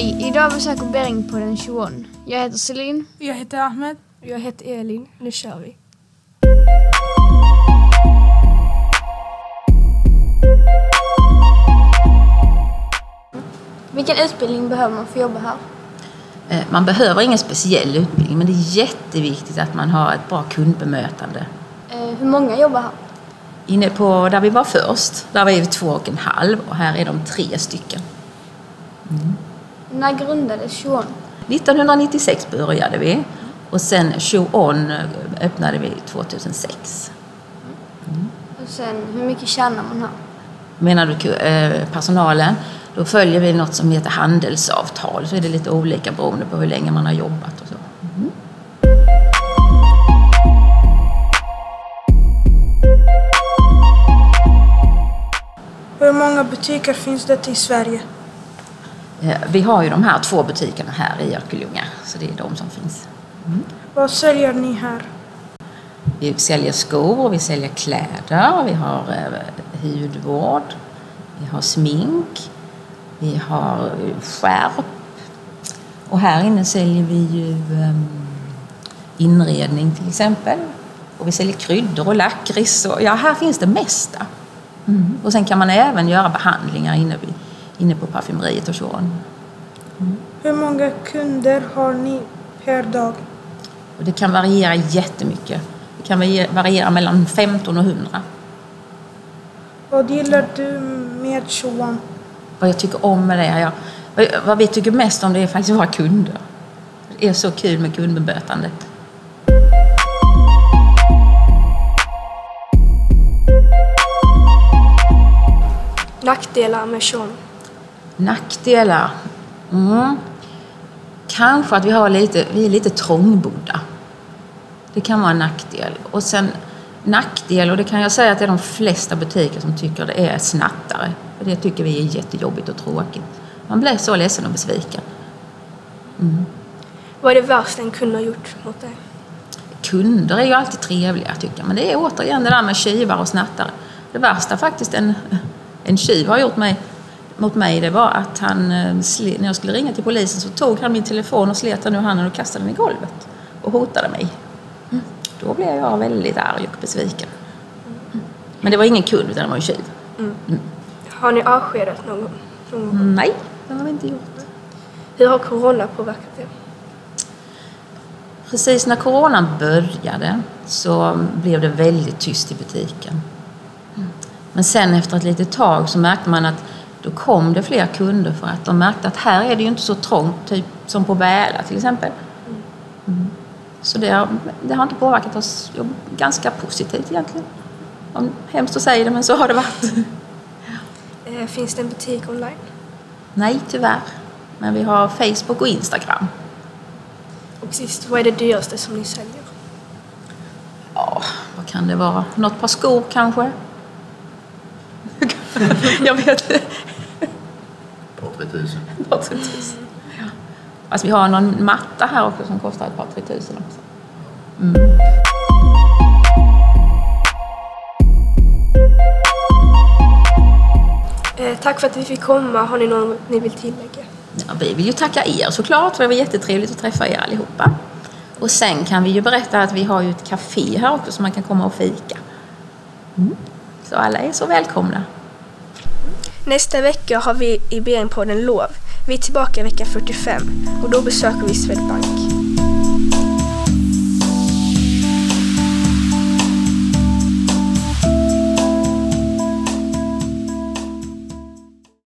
Idag besöker Bering på den 21. Jag heter Celine. Jag heter Ahmed. Jag heter Elin. Nu kör vi. Vilken utbildning behöver man för att jobba här? Eh, Man behöver ingen speciell utbildning men det är jätteviktigt att man har ett bra kundbemötande. Eh, hur många jobbar här? Inne på där vi var först, där var vi två och en halv och här är de tre stycken. När grundades 21? 1996 började vi och sen Show-On öppnade vi 2006. Och sen, hur mycket tjänar man här? Menar du eh, personalen, då följer vi något som heter handelsavtal. Så är det lite olika beroende på hur länge man har jobbat och så. Hur många butiker finns det i Sverige? Eh, Vi har ju de här två butikerna här i Örkelljunga, så det är de som finns. Vad säljer ni här? Vi säljer skor, vi säljer kläder, vi har eh, hudvård, vi har smink, vi har eh, skärp. Och här inne säljer vi ju eh, inredning till exempel. Och vi säljer kryddor och lakrits. Ja, här finns det mesta. Mm. Och sen kan man även göra behandlingar inne, vid, inne på parfymeriet och så. Hur många kunder har ni per dag? Och det kan variera jättemycket. Det kan vari- variera mellan 15 och 100. Vad gillar du med Showan? Vad jag tycker om med det, ja. vad- vad vi tycker mest om det är faktiskt våra kunder. Det är så kul med kundbemötandet. Nackdelar med Sean. Nackdelar? Mm. Kanske att vi, har lite, vi är lite trångbodda. Det kan vara en nackdel. Och sen nackdel, och det kan jag säga att det är de flesta butiker som tycker det är snattare. För det tycker vi är jättejobbigt och tråkigt. Man blir så ledsen och besviken. Vad är det värsta en kund har gjort mot dig? Kunder är ju alltid trevliga tycker jag. Men det är återigen det där med tjuvar och snattare. Det värsta faktiskt en, en tjuv har gjort mig, mot mig det var att han, eh, när jag skulle ringa till polisen så tog han min telefon och slet den ur handen och kastade den i golvet. Och hotade mig. Mm. Då blev jag väldigt arg och besviken. Mm. Men det var ingen kund utan det var en tjuv. Har ni avskedat någon någon? Nej, det har vi inte gjort. Hur har corona påverkat er? Precis när coronan började så blev det väldigt tyst i butiken. Men sen efter ett litet tag så märkte man att då kom det fler kunder för att de märkte att här är det ju inte så trångt, typ som på Bäla till exempel. Mm. Så det har, det har inte påverkat oss ganska positivt egentligen. Om, hemskt att säga det, men så har det varit. Eh, finns det en butik online? Nej, tyvärr. Men vi har Facebook och Instagram. Och sist, vad är det dyraste som ni säljer? Ja, vad kan det vara? Något par skor kanske? jag vet. Par 3000. Ett par tre tusen. Ja. Alltså vi har någon matta här också som kostar ett par tre tusen också. Eh, tack för att vi fick komma. Har ni något ni vill tillägga? Ja, vi vill ju tacka er såklart, för det var jättetrevligt att träffa er allihopa. Och sen kan vi ju berätta att vi har ju ett café här också som man kan komma och fika. Mm. Så alla är så välkomna. Nästa vecka har vi i BN-podden lov. Vi är tillbaka i vecka 45 och då besöker vi Swedbank.